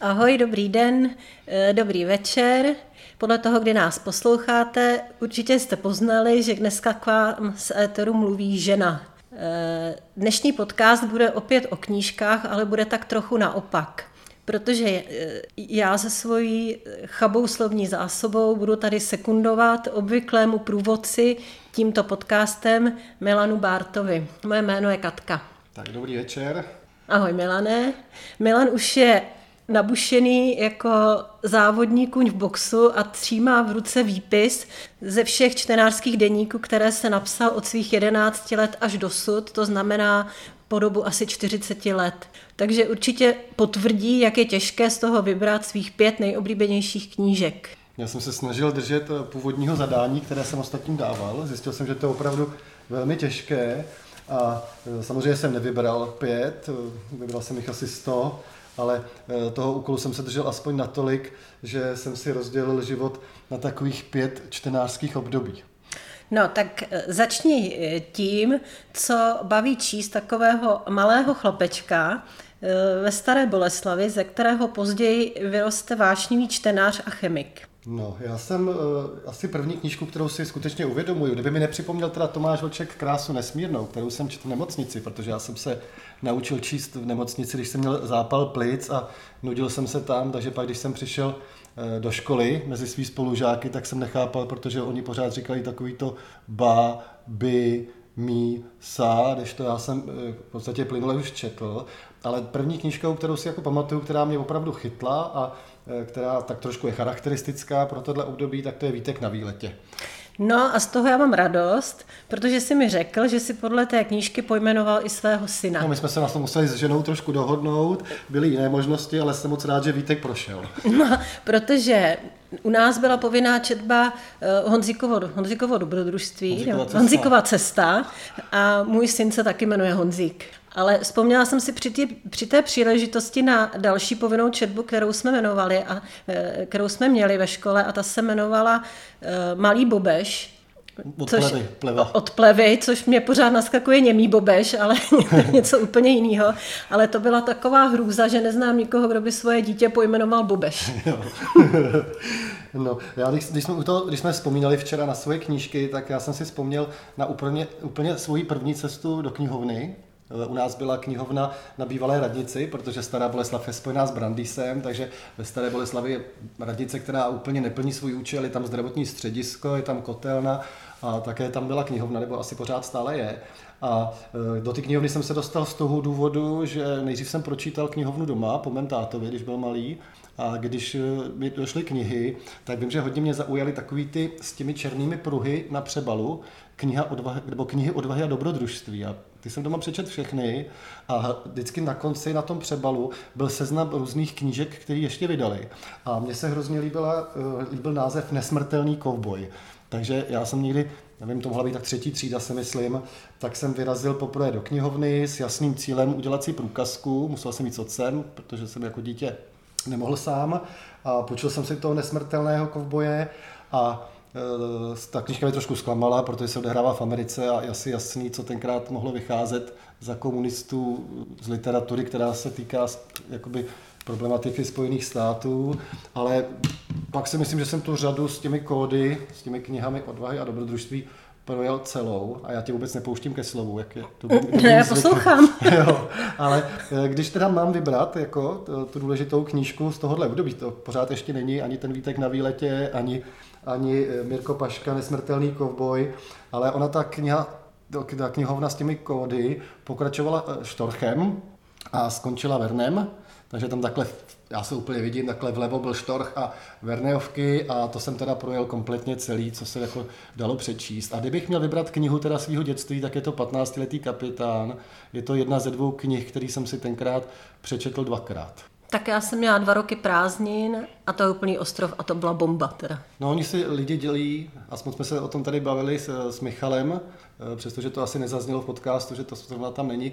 Ahoj, dobrý den, eh, dobrý večer. Podle toho, kdy nás posloucháte, určitě jste poznali, že dneska k vám z éteru mluví žena. Eh, dnešní podcast bude opět o knížkách, ale bude tak trochu naopak. Protože eh, já se svojí chabou slovní zásobou budu tady sekundovat obvyklému průvodci tímto podcastem Milanu Bártovi. Moje jméno je Katka. Tak dobrý večer. Ahoj Milané. Milan už je nabušený jako závodní kuň v boxu a třímá v ruce výpis ze všech čtenářských deníků, které se napsal od svých 11 let až dosud, to znamená po dobu asi 40 let. Takže určitě potvrdí, jak je těžké z toho vybrat svých pět nejoblíbenějších knížek. Já jsem se snažil držet eh, původního zadání, které jsem ostatním dával. Zjistil jsem, že to je opravdu velmi těžké. A eh, samozřejmě jsem nevybral pět, eh, vybral jsem jich asi sto, ale toho úkolu jsem se držel aspoň natolik, že jsem si rozdělil život na takových pět čtenářských období. No, tak začni tím, co baví číst takového malého chlapečka ve Staré Boleslavi, ze kterého později vyroste vášnivý čtenář a chemik. No, já jsem uh, asi první knížku, kterou si skutečně uvědomuju. Kdyby mi nepřipomněl teda Tomáš Vlček Krásu nesmírnou, kterou jsem četl v nemocnici, protože já jsem se naučil číst v nemocnici, když jsem měl zápal plic a nudil jsem se tam, takže pak, když jsem přišel uh, do školy mezi svý spolužáky, tak jsem nechápal, protože oni pořád říkali takový to ba, by, mí, sa, když to já jsem uh, v podstatě plynule už četl. Ale první knížkou, kterou si jako pamatuju, která mě opravdu chytla a Eh, která tak trošku je charakteristická pro tohle období, tak to je Vítek na výletě. No a z toho já mám radost, protože si mi řekl, že si podle té knížky pojmenoval i svého syna. No, my jsme se na to museli s ženou trošku dohodnout, byly jiné možnosti, ale jsem moc rád, že Vítek prošel. No, protože u nás byla povinná četba uh, Honzíkovo, Honzíkovo dobrodružství, Honzíkova cesta. Honzíkova cesta a můj syn se taky jmenuje Honzík. Ale vzpomněla jsem si při, tý, při té příležitosti na další povinnou četbu, kterou jsme jmenovali a eh, kterou jsme měli ve škole a ta se jmenovala uh, Malý Bobeš. Od což, plevy, pleva. Od plevy, což mě pořád naskakuje němý bobeš, ale něco úplně jiného. Ale to byla taková hrůza, že neznám nikoho, kdo by svoje dítě pojmenoval Bobeš. no, já když, když, jsme to, když jsme vzpomínali včera na svoje knížky, tak já jsem si vzpomněl na úplně, úplně svoji první cestu do knihovny, u nás byla knihovna na bývalé radnici, protože Stará Boleslav je spojená s Brandýsem, takže ve Staré Boleslavi je radnice, která úplně neplní svůj účel, je tam zdravotní středisko, je tam kotelna a také tam byla knihovna, nebo asi pořád stále je. A e, do té knihovny jsem se dostal z toho důvodu, že nejdřív jsem pročítal knihovnu doma po mém tátovi, když byl malý, a když e, mi došly knihy, tak vím, že hodně mě zaujaly takový ty s těmi černými pruhy na přebalu, kniha odvahy, nebo knihy odvahy a dobrodružství. A ty jsem doma přečet všechny a vždycky na konci na tom přebalu byl seznam různých knížek, které ještě vydali. A mně se hrozně líbila, e, líbil název Nesmrtelný kovboj. Takže já jsem někdy, nevím, to mohla být tak třetí třída, si myslím, tak jsem vyrazil poprvé do knihovny s jasným cílem udělat si průkazku. Musel jsem jít s otcem, protože jsem jako dítě nemohl sám. A počul jsem si toho nesmrtelného kovboje a ta knižka mě trošku zklamala, protože se odehrává v Americe a je asi jasný, co tenkrát mohlo vycházet za komunistů z literatury, která se týká jakoby problematiky Spojených států, ale pak si myslím, že jsem tu řadu s těmi kódy, s těmi knihami odvahy a dobrodružství projel celou a já tě vůbec nepouštím ke slovu, jak je to. No, já poslouchám. jo, ale eh, když teda mám vybrat jako tu důležitou knížku z tohohle období, to pořád ještě není ani ten Vítek na výletě, ani, ani eh, Mirko Paška, Nesmrtelný kovboj, ale ona ta kniha, ta knihovna s těmi kódy pokračovala eh, Štorchem a skončila Vernem, takže tam takhle, já se úplně vidím, takhle vlevo byl Štorch a Verneovky a to jsem teda projel kompletně celý, co se jako dalo přečíst. A kdybych měl vybrat knihu teda svého dětství, tak je to 15-letý kapitán. Je to jedna ze dvou knih, který jsem si tenkrát přečetl dvakrát. Tak já jsem měla dva roky prázdnin A to je úplný ostrov a to byla bomba teda. No oni si lidi dělí, aspoň jsme se o tom tady bavili s, s Michalem, eh, přestože to asi nezaznělo v podcastu, že to zrovna tam není,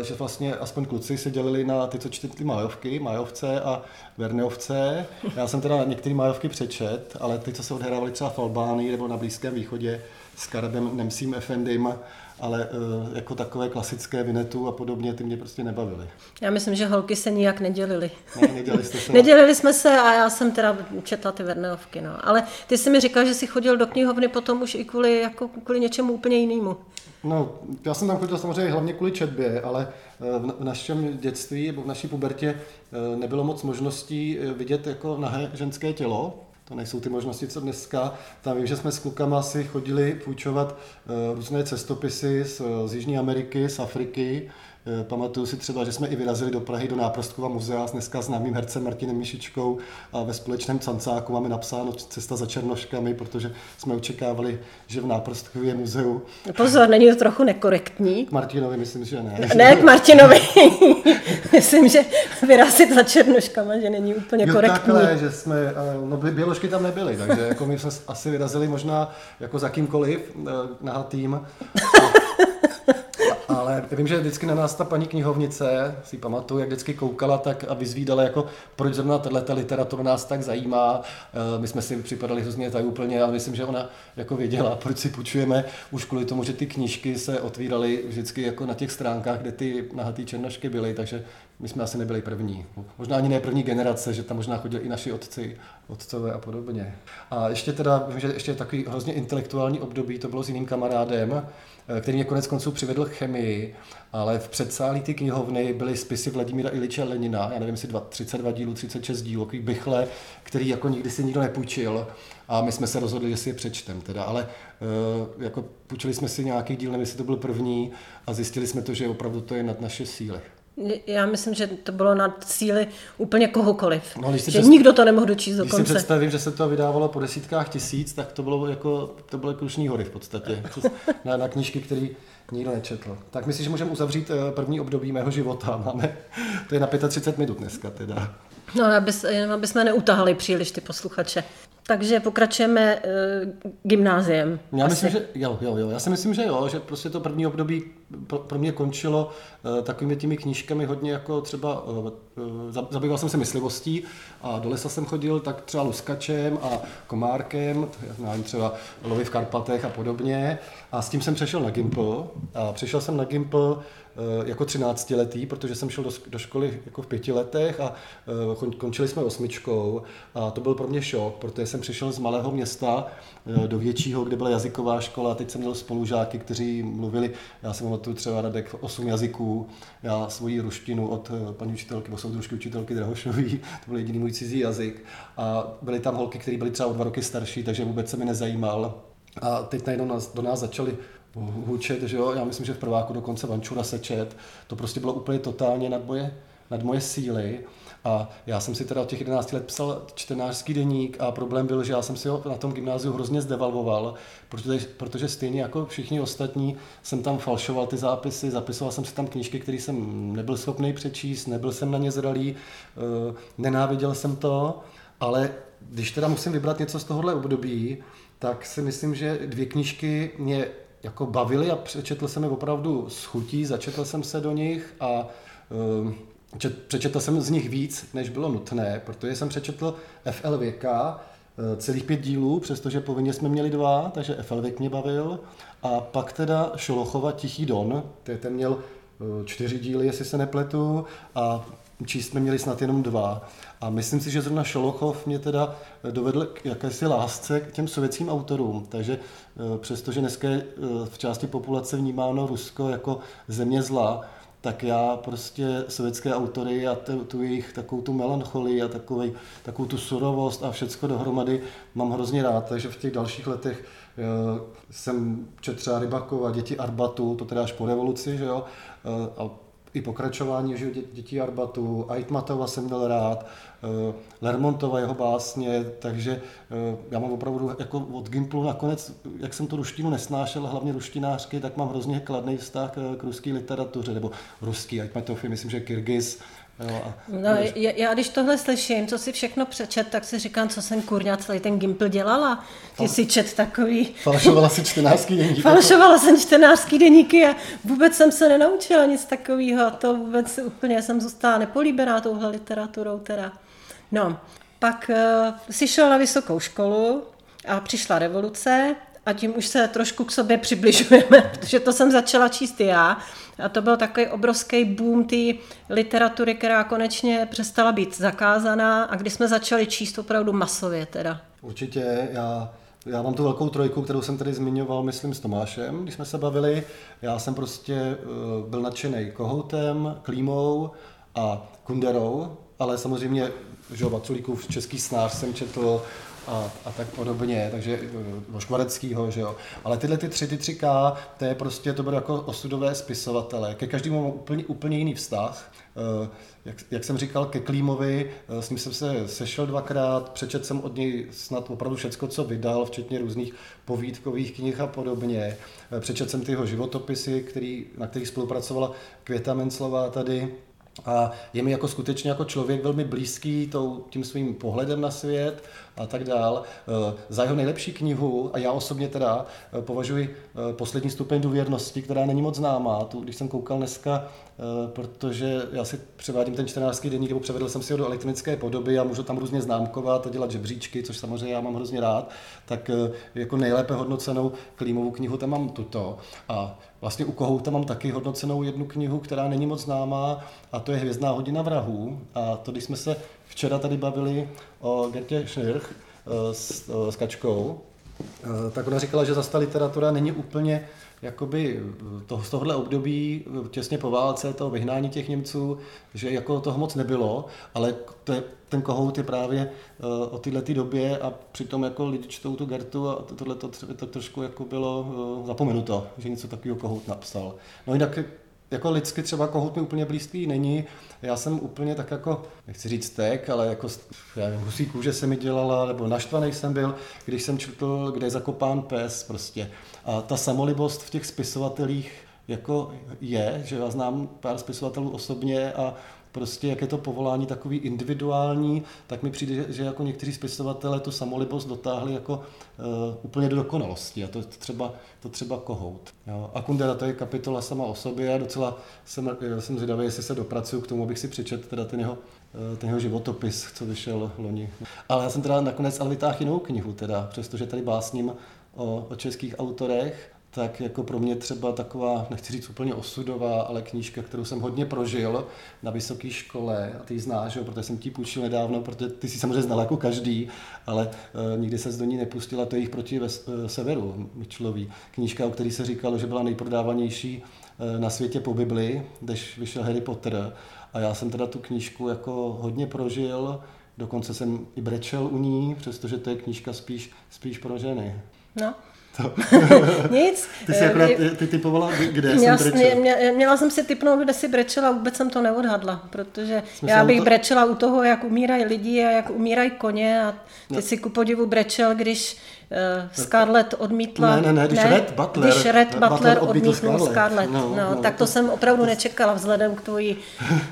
eh, že vlastně aspoň kluci se dělili na ty, co ty majovky, majovce a verneovce. Já jsem teda některé majovky přečet, ale ty, co se odhrávaly třeba v Albánii nebo na Blízkém východě s Karabem Nemsím Efendim, ale uh, jako takové klasické vinetu a podobně, ty mě prostě nebavily. Já myslím, že holky se nijak nedělily. Ne, nedělili jste se. nedělili jsme se a já jsem teda četla ty Verneovky, no. Ale ty jsi mi říkal, že jsi chodil do knihovny potom už i kvůli, jako, kvůli něčemu úplně jinému. No, já jsem tam chodil samozřejmě hlavně kvůli četbě, ale eh, v našem dětství nebo v naší pubertě eh, nebylo moc možností vidět jako nahé ženské tělo, to nejsou ty možnosti, co dneska. Tam vím, že jsme s klukama si chodili půjčovat různé cestopisy z, z Jižní Ameriky, z Afriky, Eh, pamatuju si třeba, že jsme i vyrazili do Prahy do Náprostkova muzea s dneska známým hercem Martinem Mišičkou a ve společném cancáku máme napsáno Cesta za černoškami, protože jsme očekávali, že v Náprostkově je muzeu. Pozor, není to trochu nekorektní? K Martinovi myslím, že ne. Ne, k Martinovi. myslím, že vyrazit za černoškama, že není úplně jo, korektní. Takhle, že jsme, no běložky tam nebyly, takže jako my jsme asi vyrazili možná jako za kýmkoliv eh, nahatým. Ale vím, že vždycky na nás ta paní knihovnice, si pamatuju, jak vždycky koukala tak a vyzvídala, jako proč zrovna tato literatura nás tak zajímá. Eh, my jsme si připadali hrozně tak úplně, ale myslím, že ona jako věděla, proč si půjčujeme, už kvůli tomu, že ty knížky se otvíraly vždycky jako na těch stránkách, kde ty nahatý černošky byly, takže my jsme asi nebyli první. Možná ani ne první generace, že tam možná chodili i naši otci, otcové a podobně. A ještě teda, vím, že ještě takový hrozně intelektuální období, to bylo s jiným kamarádem, Eh, který mě konec konců přivedl k chemii, ale v předsálí ty knihovny byly spisy Vladimíra Iliče Lenina, já nevím, jestli 32 dílů, 36 dílů, takový bychle, který jako nikdy si nikdo nepůjčil a my jsme se rozhodli, že si je přečtem teda, ale uh, jako půjčili jsme si nějaký díl, nevím, jestli to byl první a zjistili jsme to, že opravdu to je nad naše síly. Já myslím, že to bylo na cíli úplně kohokoliv. No, že přes... nikdo to nemohl dočíst do když konce. Si představím, že se to vydávalo po desítkách tisíc, tak to bylo jako, to bylo krušní hory v podstatě. na, na knížky, které nikdo nečetl. Tak myslím, že můžeme uzavřít eh, první období mého života. Máme, to je na 35 minut dneska teda. No, aby, jen aby jsme neutahali příliš ty posluchače. Takže pokračujeme uh, gymnáziem. Já asi. myslím, že jo, jo, jo. Já si myslím, že jo, že prostě to první období pro, pro mě končilo uh, takovými těmi knížkami hodně jako třeba, uh, zabýval jsem se myslivostí a do lesa jsem chodil tak třeba luskačem a komárkem, nevím, třeba lovy v Karpatech a podobně. A s tím jsem přešel na Gimple a přišel jsem na Gimple Eh, jako 13 letý, protože jsem šel do, školy jako v pěti letech a eh, končili jsme osmičkou. A to byl pro mě šok, protože jsem přišel z malého města eh, do většího, kde byla jazyková škola. A teď jsem měl spolužáky, kteří mluvili, já jsem pamatuju třeba Radek osm jazyků, já svoji ruštinu od paní učitelky, soudružky učitelky Drahošový, to byl jediný můj cizí jazyk. A byly tam holky, které byly třeba o dva roky starší, takže vůbec se mi nezajímal. A teď najednou nás, do nás začali hučet, že jo, já myslím, že v prváku dokonce Vančura sečet, to prostě bylo úplně totálně nad moje, nad moje síly. A já jsem si teda od těch 11 let psal čtenářský deník a problém byl, že já jsem si ho na tom gymnáziu hrozně zdevalvoval, protože, protože stejně jako všichni ostatní jsem tam falšoval ty zápisy, zapisoval jsem si tam knížky, které jsem nebyl schopný přečíst, nebyl jsem na ně zralý, eh, nenáviděl jsem to, ale když teda musím vybrat něco z tohohle období, tak si myslím, že dvě knížky mě jako bavili a přečetl jsem je opravdu s chutí, začetl jsem se do nich a uh, čet, přečetl jsem z nich víc, než bylo nutné, protože jsem přečetl FLVK, uh, celých pět dílů, přestože povinně jsme měli dva, takže FLVK mě bavil. A pak teda Šolochova Tichý Don, ten měl uh, čtyři díly, jestli se nepletu, a číst jsme měli snad jenom dva. A myslím si, že zrovna Šolochov mě teda dovedl k jakési lásce k těm sovětským autorům. Takže eh, přestože dneska je eh, v části populace vnímáno Rusko jako země zla, tak já prostě sovětské autory a tu, tu jejich takovou tu melancholii a takovej, takovou tu surovost a všecko dohromady mám hrozně rád. Takže v těch dalších letech uh, jsem četl třeba Rybakova, Děti Arbatu, to teda až po revoluci, že jo, uh, a i pokračování že dětí Arbatu, Aitmatova jsem měl rád, eh, Lermontova jeho básně, takže eh, já mám opravdu jako od Gimplu nakonec, jak jsem tu ruštinu nesnášel, hlavně ruštinářky, tak mám hrozně kladný vztah k ruské literatuře, nebo ruský, Aitmatov je myslím, že Kyrgyz, Jo, a, No, já, já když tohle slyším, co si všechno přečet, tak si říkám, co jsem kurňa celý ten Gimpl dělala. Ty si čet takový... Falšovala si čtenářský deník. Falšovala jsem čtenářský deníky a vůbec jsem se nenaučila nic takového. To vůbec úplně jsem zůstala nepolíbená touhle literaturou teda. No, pak uh, si šel na vysokou školu a přišla revoluce a tím už se trošku k sobě přibližujeme, protože to jsem začala číst já. A to byl takový obrovský boom té literatury, která konečně přestala být zakázaná a kdy jsme začali číst opravdu masově teda. Určitě, já, já mám tu velkou trojku, kterou jsem tady zmiňoval, myslím, s Tomášem, když jsme se bavili. Já jsem prostě uh, byl nadšený Kohoutem, Klímou a Kunderou, ale samozřejmě, že Vaculíkův český snář jsem četl, a, a tak podobně, takže o Škvareckýho, že jo. Ale tyhle ty tři, ty tři K, to je prostě, to bylo jako osudové spisovatele. Ke každému mám úplně, úplně jiný vztah. Eh, jak, jak, jsem říkal, ke Klímovi, eh, s ním jsem se sešel dvakrát, přečet jsem od něj snad opravdu všecko, co vydal, včetně různých povídkových knih a podobně. Přečet jsem ty jeho životopisy, který, na kterých spolupracovala Květa Menclová tady. A je mi jako skutečně jako člověk velmi blízký tou, tím svým pohledem na svět a tak dál. Eh, za jeho nejlepší knihu, a já osobně teda eh, považuji eh, poslední stupeň důvěrnosti, která není moc známá, tu, když jsem koukal dneska, protože já si převádím ten čtenářský denník, nebo převedl jsem si ho do elektronické podoby a můžu tam různě známkovat a dělat žebříčky, což samozřejmě já mám hrozně rád, tak jako nejlépe hodnocenou Klímovou knihu tam mám tuto. A vlastně u Kohouta mám taky hodnocenou jednu knihu, která není moc známá, a to je Hvězdná hodina vrahů. A to, když jsme se včera tady bavili o Gertě Schnirch eh, s, eh, s Kačkou, eh, tak ona říkala, že zase ta literatura není úplně jakoby to, z tohohle období těsně po válce, toho vyhnání těch Němců, že jako toho moc nebylo, ale te, ten kohout je právě uh, o této době a přitom jako lidi čtou tu Gertu a tohle to, to trošku jako bylo uh, zapomenuto, že něco takového kohout napsal. No jinak jako lidsky třeba kohout mi úplně blízký není. Já jsem úplně tak jako, nechci říct tek, ale jako já nevím, husí kůže se mi dělala, nebo naštvaný jsem byl, když jsem četl, kde je zakopán pes prostě. A ta samolibost v těch spisovatelích jako je, že já znám pár spisovatelů osobně a prostě jak je to povolání takový individuální, tak mi přijde, že, jako někteří spisovatelé tu samolibost dotáhli jako uh, úplně do dokonalosti a to, třeba, to třeba kohout. Jo. A Kundera to je kapitola sama o sobě a docela jsem, jsem zvědavý, jestli se dopracuju k tomu, abych si přečetl teda ten jeho, uh, ten jeho životopis, co vyšel loni. Ale já jsem teda nakonec ale vytáhl jinou knihu, teda, přestože tady básním o, o českých autorech, tak jako pro mě třeba taková, nechci říct úplně osudová, ale knížka, kterou jsem hodně prožil na vysoké škole a ty ji znáš, jo, protože jsem ti půjčil nedávno, protože ty si samozřejmě znal jako každý, ale uh, nikdy se do ní nepustila, to je jich proti ve, uh, severu, Mitchellový. Knížka, o který se říkalo, že byla nejprodávanější uh, na světě po Bibli, když vyšel Harry Potter. A já jsem teda tu knížku jako hodně prožil, dokonce jsem i brečel u ní, přestože to je knížka spíš, spíš pro ženy. No, to. Nic. Ty jsi akorát, ty typovala, kde měla, jsem brečel? Mě, měla jsem si typnout, kde si brečela, vůbec jsem to neodhadla, protože Jsme já bych to... brečela u toho, jak umírají lidi a jak umírají koně a ty no. si ku podivu brečel, když uh, Scarlett odmítla... Ne, ne, ne, když ne, Red Butler, když Red Butler, Butler odmítnul Scarlett. Scarlett. No, no, no, tak to, to jsem opravdu to... nečekala vzhledem k tvojí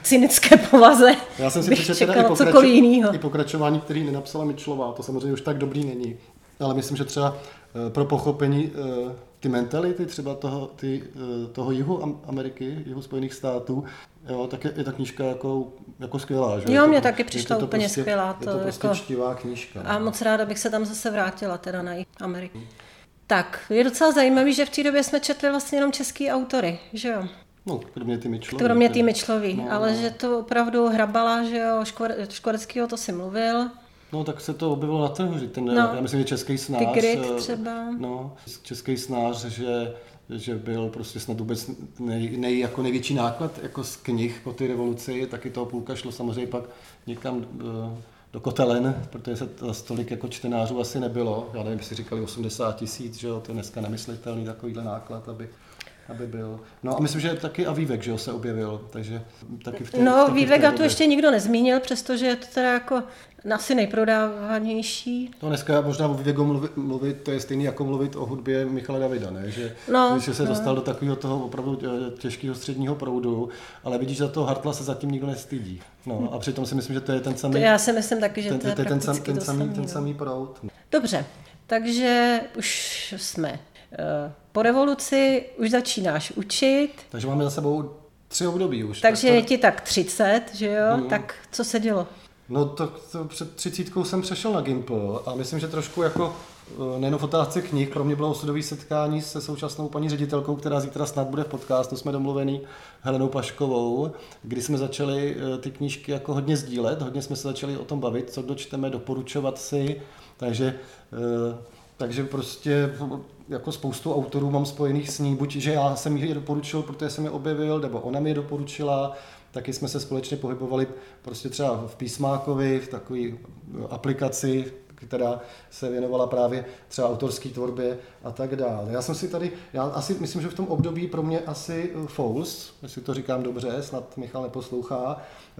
cynické povaze. Já jsem si přečetla i, pokračo- i pokračování, který nenapsala Mitchellová, to samozřejmě už tak dobrý není. Ale myslím, že třeba Eh, pro pochopení eh, ty mentality třeba toho, ty, eh, toho jihu Ameriky, jihu Spojených států, jo, tak je, je ta knížka jako, jako skvělá. Že? Jo, mě taky přišla to úplně prostě, skvělá. To je to prostě jako... čtivá knížka. A no. moc ráda bych se tam zase vrátila teda na Ameriku. Hmm. Tak, je docela zajímavý, že v té době jsme četli vlastně jenom český autory, že jo? No, kromě ty Myčlový. Kromě ty Myčlový, no, ale no. že to opravdu hrabala, že jo, Škvoreckýho to si mluvil. No tak se to objevilo na trhu, že ten, no, já myslím, že český snář, Tigrit eh, třeba. No, český snář, že, že byl prostě snad vůbec nej, nej, jako největší náklad jako z knih po té revoluci, taky toho půlka šlo samozřejmě pak někam do, eh, do kotelen, protože se to tolik jako čtenářů asi nebylo. Já nevím, si říkali 80 tisíc, že jo, to je dneska nemyslitelný takovýhle náklad, aby aby byl. No a myslím, že taky a Vývek, že jo, se objevil, takže taky v té, No, taky Vývek v té a tu ještě nikdo nezmínil, přestože je to teda jako asi nejprodávanější. No dneska možná o Výveku mluvit, mluvit, to je stejný jako mluvit o hudbě Michala Davida, ne? Že, No, že se no. dostal do takového toho opravdu eh, těžkého středního proudu, ale vidíš, za toho Hartla se zatím nikdo nestydí. No a přitom si myslím, že to je ten To samý, já si myslím taky, že ten, to je ten, ten, sam, prakticky ten, to samý, samý, ten no. samý proud. Dobře, takže už jsme po revoluci, už začínáš učit, Takže máme za sebou tři období už. takže Tak je to, ti tak 30, že jo? Mhm. Tak co se dělo? no to, to před třicítkou jsem přešel na Gimple a myslím, že trošku jako eh, nejen v otázce knih, pro mě bylo osudové setkání se současnou paní ředitelkou, která zítra snad bude v podcastu, jsme domluvený Helenou Paškovou, kdy jsme začali eh, ty knížky jako hodně sdílet, hodně jsme se začali o tom bavit, co dočteme, doporučovat si, takže, eh, takže prostě jako spoustu autorů mám spojených s ní, buď že já jsem je doporučil, protože jsem je objevil, nebo ona mi je doporučila, taky jsme se společně pohybovali prostě třeba v Písmákovi, v takové aplikaci, která se věnovala právě třeba autorské tvorbě a tak dále. Já jsem si tady, já asi myslím, že v tom období pro mě asi eh, Fouls, jestli to říkám dobře, snad Michal neposlouchá,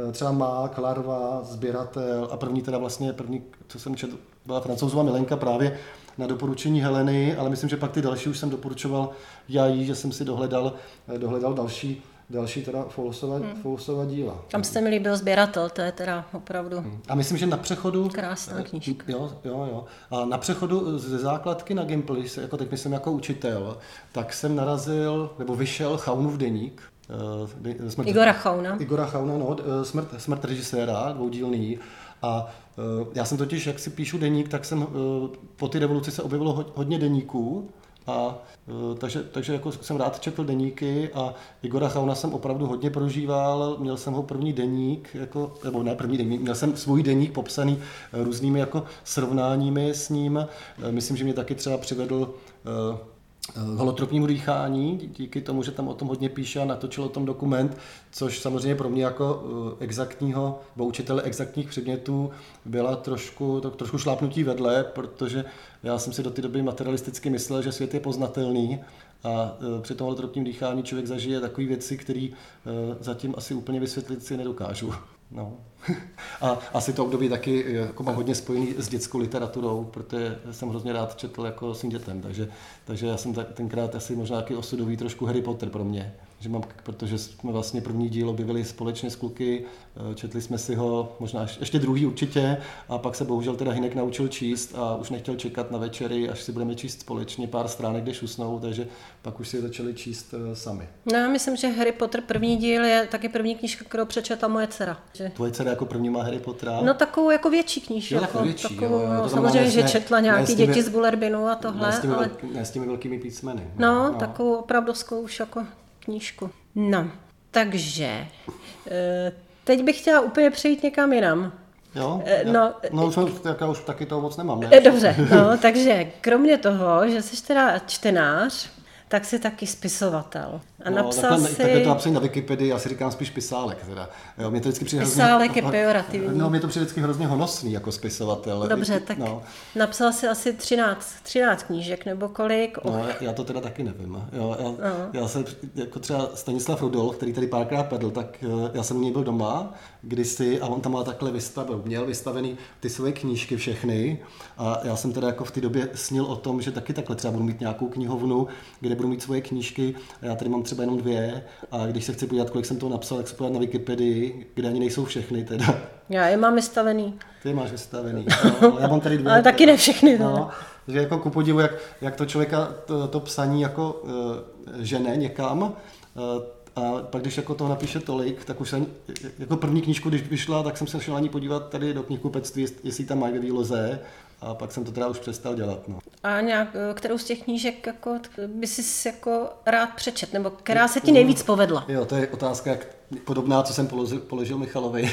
eh, třeba Mák, Larva, Sběratel a první teda vlastně, první, co jsem četl, byla francouzová Milenka právě na doporučení Heleny, ale myslím, že pak ty další už jsem doporučoval já jí, že jsem si dohledal, eh, dohledal další, další teda Foulsova, hmm. Foulsova díla. Tam se mi líbil sběratel, to je teda opravdu A myslím, že na přechodu... krásná knížka. Jo, jo, jo. A na přechodu ze základky na se- jako teď myslím jako učitel, tak jsem narazil, nebo vyšel Chaunův deník. eh, smrt, Igora Chauna. Igora Chauna, no, eh, smrt, smrt režiséra, dvoudílný. A eh, já jsem totiž, jak si píšu deník, tak jsem eh, po ty revoluci se objevilo ho- hodně deníků. A, eh, takže, takže jako jsem rád četl deníky a Igora Chauna jsem opravdu hodně prožíval. Měl jsem ho první deník, jako, nebo ne první deník, měl jsem svůj deník popsaný různými jako srovnáními s ním. Myslím, že mě taky třeba přivedl holotropnímu dýchání, dí- díky tomu, že tam o tom hodně píše a natočil o tom dokument, což samozřejmě pro mě jako eh, exaktního, nebo učitele exaktních předmětů byla trošku, to, trošku šlápnutí vedle, protože já jsem si do té doby materialisticky myslel, že svět je poznatelný a eh, při tom holotropním dýchání člověk zažije takové věci, které eh, zatím asi úplně vysvětlit si nedokážu. No. A asi to období taky eh, jako mám hodně spojený s dětskou literaturou, protože jsem hrozně rád četl jako svým dětem, takže, takže já jsem tenkrát asi možná taky osudový trošku Harry Potter pro mě, že mám, protože jsme vlastně první díl objevili společně s kluky, eh, četli jsme si ho, možná ještě druhý určitě, a pak se bohužel teda Hinek naučil číst a už nechtěl čekat na večery, až si budeme číst společně pár stránek, kde šusnou, takže pak už si je začali číst eh, sami. No já myslím, že Harry Potter první díl je taky první knížka, kterou přečetla moje dcera. Že... Tvoje dcera jako první má Harry Pottera? No takovou jako větší knížku. Jo, takovou větší, takovou, jo, jo, no, samozřejmě, ne- že četla nějaký těmi- děti z Bullerbinu a tohle, ne, s těmi ale ne s těmi velkými písmeny. no, takovou opravdovskou už jako knížku. No, takže eh, teď bych chtěla úplně přejít někam jinam. Jo? Eh, Já- no, no to, tak já už taky toho moc nemám, ne? Eh, Dobře, no, takže kromě toho, že jsi teda čtenář, tak jsi taky spisovatel. A No, napsal takhle, si... takhle to napsaný na Wikipedii, já si říkám spíš pisálek. Teda. Jo, mě to vždycky přijde Pisálek je ho- pejorativní. No, mě to přijde vždycky hrozně honosný jako spisovatel. Dobře, tak No, napsal si asi 13, 13 knížek nebo kolik. no já, to teda taky nevím. Jo, já, já se, jako třeba Stanislav Rudolf, který tady párkrát padl, tak eh, já jsem u něj byl doma kdysi a on tam má takhle vystaven, měl vystavený ty svoje knížky všechny a já jsem teda jako v té době snil o tom, že taky takhle třeba budu mít nějakou knihovnu, kde budu mít svoje knížky a já tady mám třeba jenom dvě a když se chci podívat, kolik jsem toho napsal, tak se podívat na Wikipedii, kde ani nejsou všechny teda. Já je mám vystavený. Ty je máš vystavený. No, já mám tady dvě. Ale taky ne všechny, No, no. že jako ku podivu, jak, jak to člověka to, to psaní jako uh, žene někam, uh, a pak když jako toho napíše tolik, tak už ani, jako první knížku, když vyšla, tak jsem se šel na ní podívat tady do knihkupectví, jest- jestli tam mají ve výloze a pak jsem to teda už přestal dělat. No. A nějak, eh, kterou z těch knížek jako, by si jako rád přečet, nebo která se ti nejvíc povedla? Jo, to je otázka jak podobná, co jsem položil, položil Michalovi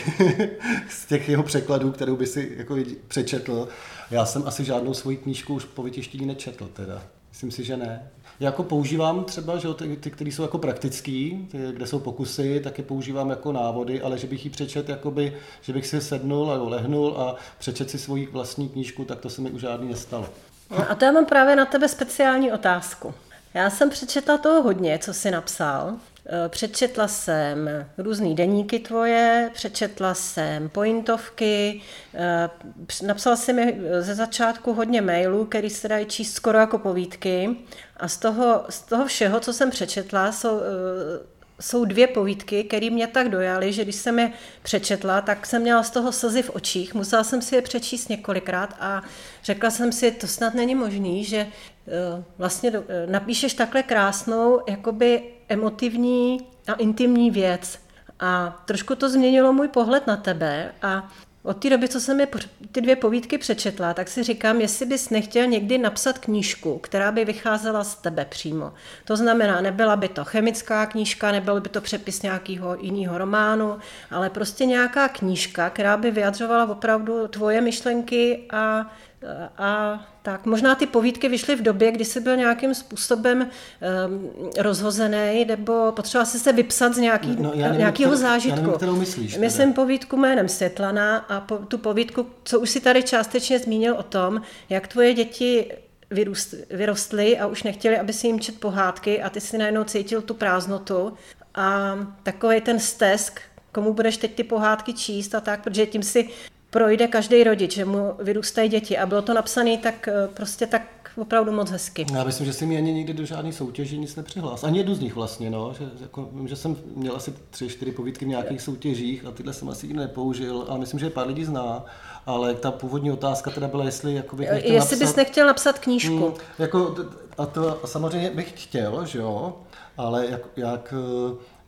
z těch jeho překladů, kterou by si jako přečetl. Já jsem asi žádnou svoji knížku už po vytištění nečetl teda. Myslím si, že ne. Jako používám třeba, že ty, ty které jsou jako praktický, ty, kde jsou pokusy, tak je používám jako návody, ale že bych ji přečet, jakoby, že bych si sednul a lehnul a přečet si svoji vlastní knížku, tak to se mi už žádný nestalo. No A to já mám právě na tebe speciální otázku. Já jsem přečetla toho hodně, co jsi napsal. Eh, přečetla jsem různé deníky tvoje, přečetla jsem pointovky, eh, napsala jsem mi ze začátku hodně mailů, který se dají číst skoro jako povídky. A z toho, z toho všeho, co jsem přečetla, jsou, eh, jsou dvě povídky, které mě tak dojaly, že když jsem je přečetla, tak jsem měla z toho slzy v očích. Musela jsem si je přečíst několikrát a řekla jsem si, to snad není možný, že vlastně napíšeš takhle krásnou, jakoby emotivní a intimní věc. A trošku to změnilo můj pohled na tebe a od té doby, co jsem je ty dvě povídky přečetla, tak si říkám, jestli bys nechtěl někdy napsat knížku, která by vycházela z tebe přímo. To znamená, nebyla by to chemická knížka, nebyl by to přepis nějakého jiného románu, ale prostě nějaká knížka, která by vyjadřovala opravdu tvoje myšlenky a a tak možná ty povídky vyšly v době, kdy jsi byl nějakým způsobem um, rozhozený, nebo potřeboval si se vypsat z nějaký, no, nevím, nějakého kterou, zážitku. Já nevím, myslíš. Myslím povídku jménem Světlana a po, tu povídku, co už si tady částečně zmínil o tom, jak tvoje děti vyrůst, vyrostly a už nechtěli, aby si jim čet pohádky a ty si najednou cítil tu prázdnotu a takový ten stesk, komu budeš teď ty pohádky číst a tak, protože tím si projde každý rodič, že mu vyrůstají děti. A bylo to napsané tak eh, prostě tak opravdu moc hezky. Já myslím, že si mi ani nikdy do žádné soutěži nic nepřihlás. Ani jednu z nich vlastně, no. Že, jako, vím, že jsem měl asi tři, čtyři povídky v nějakých soutěžích a tyhle jsem asi nepoužil, ale myslím, že pár lidí zná. Ale ta původní otázka teda byla, jestli jako bych Jestli napsat, bys nechtěl napsat knížku. Hmm, jako, a to samozřejmě bych chtěl, že jo, ale jak, jak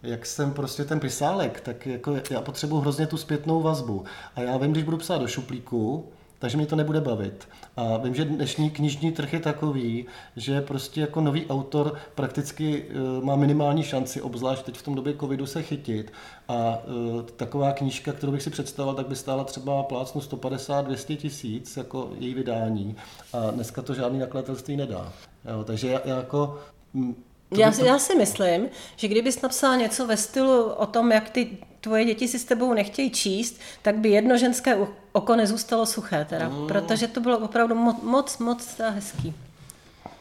jak jsem prostě ten pisálek, tak jako já potřebuji hrozně tu zpětnou vazbu. A já vím, když budu psát do šuplíku, takže mě to nebude bavit. A vím, že dnešní knižní trh je takový, že prostě jako nový autor prakticky uh, má minimální šanci, obzvlášť teď v tom době covidu, se chytit. A uh, taková knížka, kterou bych si představoval, tak by stála třeba plácnu 150-200 tisíc jako její vydání. A dneska to žádný nakladatelství nedá. Jo, takže já, já jako já, to... já si myslím, že kdybys napsal něco ve stylu o tom, jak ty tvoje děti si s tebou nechtějí číst, tak by jedno ženské oko nezůstalo suché, teda, mm. protože to bylo opravdu moc, moc, moc hezký.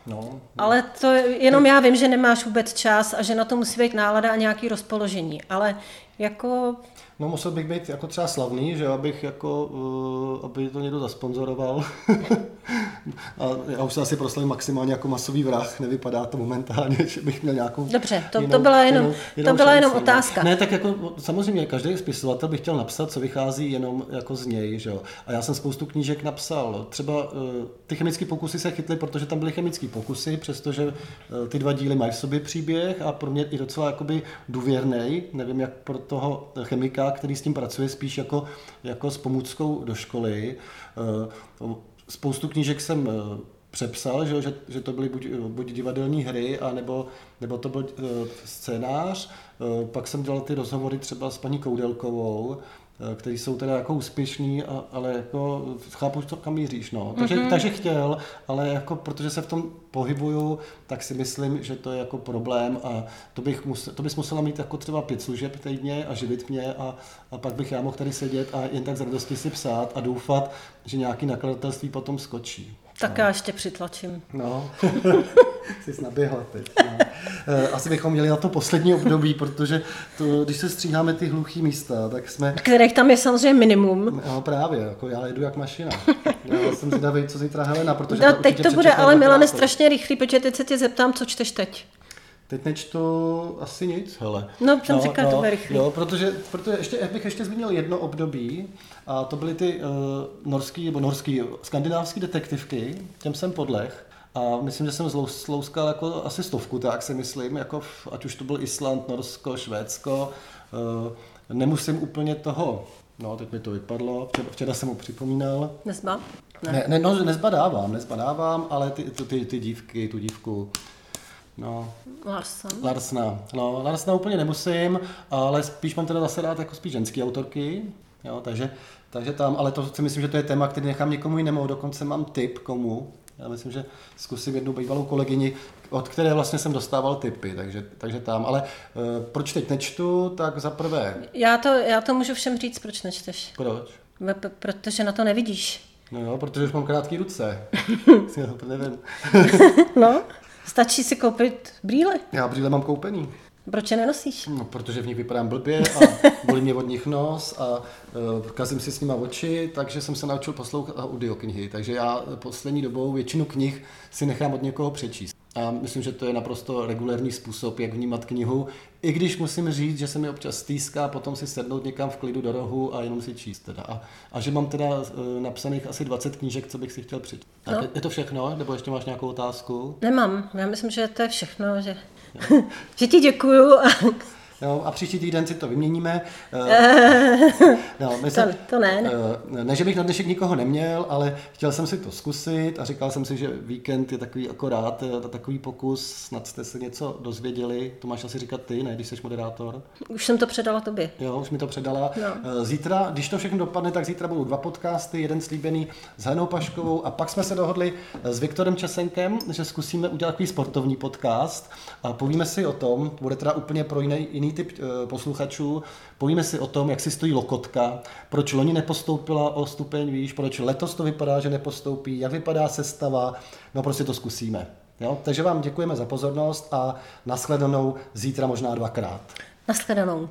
No, no. Ale to jenom já vím, že nemáš vůbec čas a že na to musí být nálada a nějaký rozpoložení, ale jako No musel bych být jako třeba slavný, že abych jako, uh, aby to někdo zasponzoroval. a já už se asi proslavím maximálně jako masový vrah, nevypadá to momentálně, že bych měl nějakou Dobře, to, jinou, to byla jenom, jinou, jinou to byla jenom no. otázka. Ne, tak jako samozřejmě každý spisovatel by chtěl napsat, co vychází jenom jako z něj, že jo. A já jsem spoustu knížek napsal. Třeba uh, ty chemické pokusy se chytly, protože tam byly chemické pokusy, přestože uh, ty dva díly mají v sobě příběh a pro mě i docela jakoby důvěrný. Nevím, jak pro toho chemika který s tím pracuje spíš jako, jako s pomůckou do školy. Eh, spoustu knížek jsem eh, přepsal, že, že, to byly buď, buď divadelní hry, a nebo, nebo to byl eh, scénář. Pak jsem dělal ty rozhovory třeba s paní Koudelkovou, který jsou teda jako úspěšný, ale jako chápu, co kam míříš, no. Takže, mm-hmm. takže chtěl, ale jako protože se v tom pohybuju, tak si myslím, že to je jako problém a to, bych musel, to bys musela mít jako třeba pět služeb týdně a živit mě a, a pak bych já mohl tady sedět a jen tak z radosti si psát a doufat, že nějaký nakladatelství potom skočí. Tak no. já ještě přitlačím. No, jsi naběhla teď. No. Eh, asi bychom měli na to poslední období, protože to, když se stříháme ty hluchý místa, tak jsme... Kterých tam je samozřejmě minimum. No právě, jako já jedu jak mašina. Já jsem zvědavý, co zítra Helena, protože... No, teď to bude ale Milane strašně rychlý, protože teď se tě zeptám, co čteš teď. Teď nečtu asi nic, hele. No, jsem no, říkal, no, to bude rychlý. Jo, protože, protože ještě, bych ještě zmínil jedno období, a to byly ty uh, norský, nebo norský, skandinávský detektivky, těm jsem podlech. A myslím, že jsem zlouskal jako asi stovku, tak si myslím, jako v, ať už to byl Island, Norsko, Švédsko. Uh, nemusím úplně toho, no teď mi to vypadlo, včera, včera jsem mu připomínal. Nezba? Ne, ne, ne no, nezbadávám, nezbadávám, ale ty, ty, ty, ty dívky, tu dívku, No. Larsen. Larsna. No, Larsna úplně nemusím, ale spíš mám teda zase rád jako spíš ženský autorky. Jo, takže, takže tam, ale to si myslím, že to je téma, který nechám někomu jinému, dokonce mám tip komu. Já myslím, že zkusím jednu bývalou kolegyni, od které vlastně jsem dostával tipy, takže, takže tam. Ale uh, proč teď nečtu, tak za prvé... Já to, já to můžu všem říct, proč nečteš. Proč? Protože na to nevidíš. No jo, protože už mám krátké ruce. no, Stačí si koupit brýle. Já brýle mám koupený. Proč je nenosíš? No, protože v nich vypadám blbě a bolí mě od nich nos a uh, kazím si s nima oči, takže jsem se naučil poslouchat audioknihy. Takže já poslední dobou většinu knih si nechám od někoho přečíst. A myslím, že to je naprosto regulární způsob, jak vnímat knihu. I když musím říct, že se mi občas stýská potom si sednout někam v klidu do rohu a jenom si číst. Teda. A, a že mám teda uh, napsaných asi 20 knížek, co bych si chtěl přečíst. No. Je to všechno? Nebo ještě máš nějakou otázku? Nemám. Já myslím, že to je všechno. Že, že ti děkuju. A... No, a příští týden si to vyměníme. no, my to, to ne, ne. Eh, ne, že bych na dnešek nikoho neměl, ale chtěl jsem si to zkusit a říkal jsem si, že víkend je takový akorát, eh, takový pokus, snad jste se něco dozvěděli. To máš asi říkat ty, ne, když jsi moderátor. Už jsem to předala tobě. Jo, už mi to předala. No. Eh, zítra, když to všechno dopadne, tak zítra budou dva podcasty, jeden slíbený s Hanou Paškovou a pak jsme se dohodli s Viktorem Česenkem, že zkusíme udělat takový sportovní podcast a povíme si o tom, bude teda úplně pro jiný, jiný typ eh, posluchačů. Povíme si o tom, jak si stojí Lokotka, proč loni nepostoupila o stupeň výš, proč letos to vypadá, že nepostoupí, jak vypadá sestava, no prostě to zkusíme. Jo? Takže vám děkujeme za pozornost a nashledanou zítra možná dvakrát. Nashledanou.